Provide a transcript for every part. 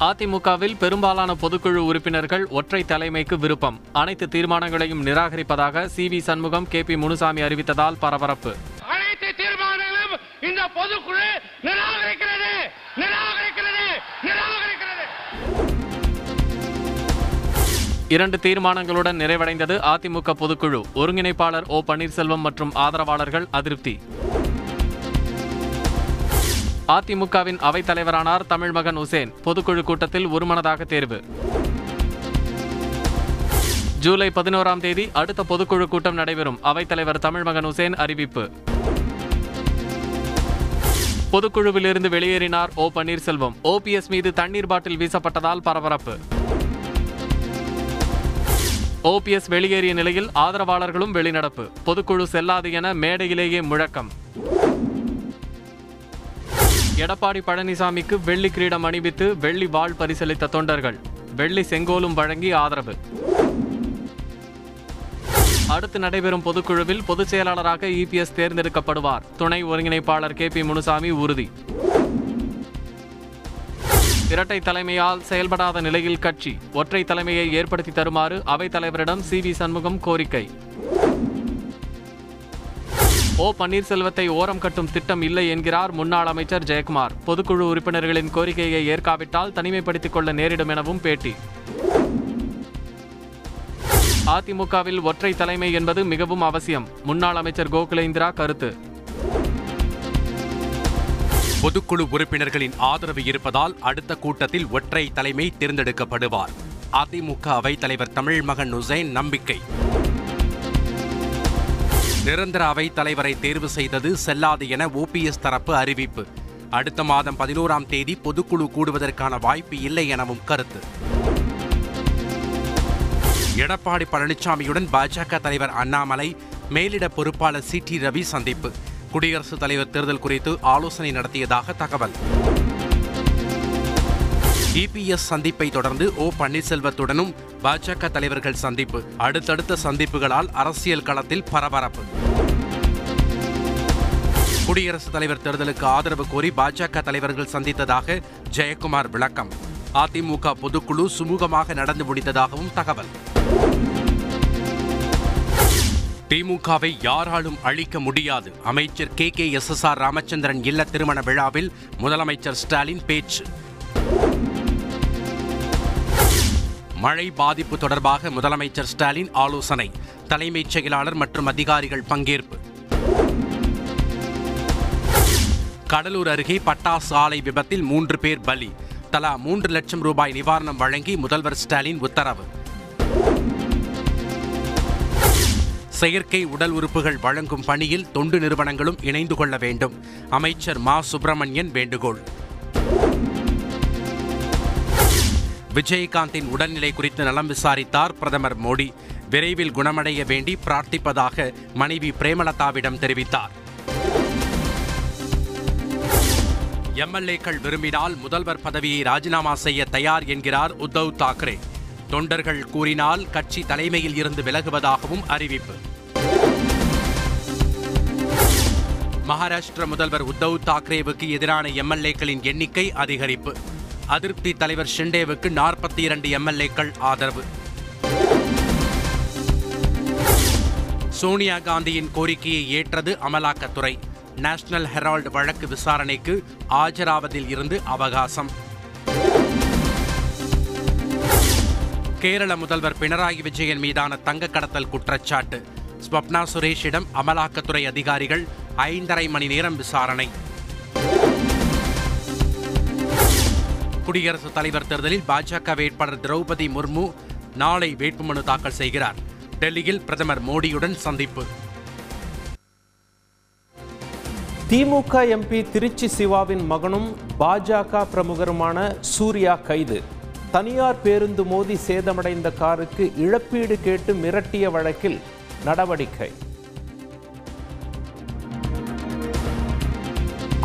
அதிமுகவில் பெரும்பாலான பொதுக்குழு உறுப்பினர்கள் ஒற்றை தலைமைக்கு விருப்பம். அனைத்து தீர்மானங்களையும் நிராகரிப்பதாக C V Shanmugam K P Munusamy அறிவித்ததால் பரபரப்பு. அனைத்து தீர்மானங்களும் இந்த பொதுக்குழு நிராகரிக்கிறது. நிராகரிக்கிறது. நிராகரிக்கிறது. இரண்டு தீர்மானங்களுடன் நிறைவடைந்தது அதிமுக பொதுக்குழு. ஒருங்கிணைப்பாளர் ஓ பன்னீர்செல்வம் மற்றும் ஆதரவாளர்கள் அதிருப்தி. அதிமுகவின் அவைத் தலைவரானார் தமிழ்மகன் உசேன். பொதுக்குழு கூட்டத்தில் ஒருமனதாக தேர்வு. ஜூலை பதினோராம் தேதி அடுத்த பொதுக்குழு கூட்டம் நடைபெறும். அவைத்தலைவர் தமிழ்மகன் உசேன் அறிவிப்பு. பொதுக்குழுவிலிருந்து வெளியேறினார் ஓ பன்னீர்செல்வம். ஓபிஎஸ் மீது தண்ணீர் பாட்டில் வீசப்பட்டதால் பரபரப்பு. ஓபிஎஸ் வெளியேறிய நிலையில் ஆதரவாளர்களும் வெளிநடப்பு. பொதுக்குழு செல்லாது என மேடையிலேயே முழக்கம். எடப்பாடி பழனிசாமிக்கு வெள்ளி கிரீடம் அணிவித்து வெள்ளி வாழ் பரிசளித்த தொண்டர்கள். வெள்ளி செங்கோலும் வழங்கி ஆதரவு. அடுத்து நடைபெறும் பொதுக்குழுவில் பொதுச் செயலாளராக இபிஎஸ் தேர்ந்தெடுக்கப்படுவார். துணை ஒருங்கிணைப்பாளர் கே பி முனுசாமி உறுதி. இரட்டை தலைமையால் செயல்படாத நிலையில் கட்சி. ஒற்றை தலைமையை ஏற்படுத்தி தருமாறு அவைத் தலைவரிடம் சி வி சண்முகம் கோரிக்கை. ஓ பன்னீர்செல்வத்தை ஓரம் கட்டும் திட்டம் இல்லை என்கிறார் முன்னாள் அமைச்சர் ஜெயக்குமார். பொதுக்குழு உறுப்பினர்களின் கோரிக்கையை ஏற்காவிட்டால் தனிமைப்படுத்திக் கொள்ள நேரிடும் எனவும் பேட்டி. அதிமுகவில் ஒற்றை தலைமை என்பது மிகவும் அவசியம். முன்னாள் அமைச்சர் கோகுலேந்திரா கருத்து. பொதுக்குழு உறுப்பினர்களின் ஆதரவு இருப்பதால் அடுத்த கூட்டத்தில் ஒற்றை தலைமை தேர்ந்தெடுக்கப்படுவார். அதிமுக அவைத்தலைவர் தமிழ்மகன் உசைன் நம்பிக்கை. நிரந்தர அவைத் தலைவரை தேர்வு செய்தது செல்லாது என ஓபிஎஸ் தரப்பு அறிவிப்பு. அடுத்த மாதம் பதினோராம் தேதி பொதுக்குழு கூடுவதற்கான வாய்ப்பு இல்லை எனவும் கருத்து. எடப்பாடி பழனிசாமியுடன் பாஜக தலைவர் அண்ணாமலை மேலிட பொறுப்பாளர் சி டி ரவி சந்திப்பு. குடியரசுத் தலைவர் தேர்தல் குறித்து ஆலோசனை நடத்தியதாக தகவல். இபிஎஸ் சந்திப்பை தொடர்ந்து ஓ பன்னீர்செல்வத்துடனும் பாஜக தலைவர்கள் சந்திப்பு. அடுத்தடுத்த சந்திப்புகளால் அரசியல் களத்தில் பரபரப்பு. குடியரசுத் தலைவர் தேர்தலுக்கு ஆதரவு கோரி பாஜக தலைவர்கள் சந்தித்ததாக ஜெயக்குமார் விளக்கம். அதிமுக பொதுக்குழு சுமூகமாக நடந்து முடிந்ததாகவும் தகவல். திமுகவை யாராலும் அழிக்க முடியாது. அமைச்சர் K. K. S. S. R. Ramachandran இல்ல திருமண விழாவில் முதலமைச்சர் ஸ்டாலின் பேச்சு. மழை பாதிப்பு தொடர்பாக முதலமைச்சர் ஸ்டாலின் ஆலோசனை. தலைமைச் செயலாளர் மற்றும் அதிகாரிகள் பங்கேற்பு. கடலூர் அருகே பட்டாசு ஆலை விபத்தில் மூன்று பேர் பலி. தலா மூன்று லட்சம் ரூபாய் நிவாரணம் வழங்கி முதல்வர் ஸ்டாலின் உத்தரவு. செயற்கை உடல் உறுப்புகள் வழங்கும் பணியில் தொண்டு நிறுவனங்களும் இணைந்து கொள்ள வேண்டும். அமைச்சர் மா சுப்பிரமணியன் வேண்டுகோள். விஜயகாந்தின் உடல்நிலை குறித்து நலம் விசாரித்தார் பிரதமர் மோடி. விரைவில் குணமடைய வேண்டி பிரார்த்திப்பதாக மனைவி பிரேமலதாவிடம் தெரிவித்தார். எம்எல்ஏக்கள் விரும்பினால் முதல்வர் பதவியை ராஜினாமா செய்ய தயார் என்கிறார் உத்தவ் தாக்கரே. தொண்டர்கள் கூறினால் கட்சி தலைமையில் இருந்து விலகுவதாகவும் அறிவிப்பு. மகாராஷ்டிர முதல்வர் உத்தவ் தாக்கரேவுக்கு எதிரான எம்எல்ஏக்களின் எண்ணிக்கை அதிகரிப்பு. அதிருப்தி தலைவர் ஷிண்டேவுக்கு நாற்பத்தி இரண்டு எம்எல்ஏக்கள் ஆதரவு. சோனியா காந்தியின் கோரிக்கையை ஏற்றது அமலாக்கத்துறை. நேஷனல் ஹெரால்டு வழக்கு விசாரணைக்கு ஆஜராவதில் இருந்து அவகாசம். கேரள முதல்வர் பினராயி விஜயன் மீதான தங்க கடத்தல் குற்றச்சாட்டு. ஸ்வப்னா சுரேஷிடம் அமலாக்கத்துறை அதிகாரிகள் ஐந்தரை மணி நேரம் விசாரணை. குடியரசுத் தலைவர் தேர்தலில் பாஜக வேட்பாளர் திரௌபதி முர்மு நாளை வேட்புமனு தாக்கல் செய்கிறார். டெல்லியில் பிரதமர் மோடியுடன் சந்திப்பு. திமுக எம்பி திருச்சி சிவாவின் மகனும் பாஜக பிரமுகருமான சூர்யா கைது. தனியார் பேருந்து மோதி சேதமடைந்த காருக்கு இழப்பீடு கேட்டு மிரட்டிய வழக்கில் நடவடிக்கை.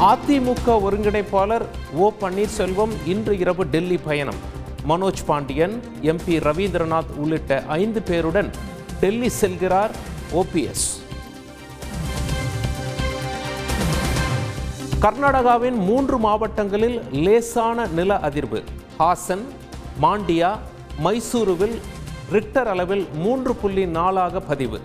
அதிமுக ஒருங்கிணைப்பாளர் ஓ பன்னீர்செல்வம் இன்று இரவு டெல்லி பயணம். மனோஜ் பாண்டியன் எம்பி ரவீந்திரநாத் உள்ளிட்ட ஐந்து பேருடன் டெல்லி செல்கிறார் ஓபிஎஸ் கர்நாடகாவின் மூன்று மாவட்டங்களில் லேசான நில அதிர்வு. ஹாசன் மாண்டியா மைசூருவில் ரிக்டர் அளவில் மூன்று புள்ளி நாலாக பதிவு.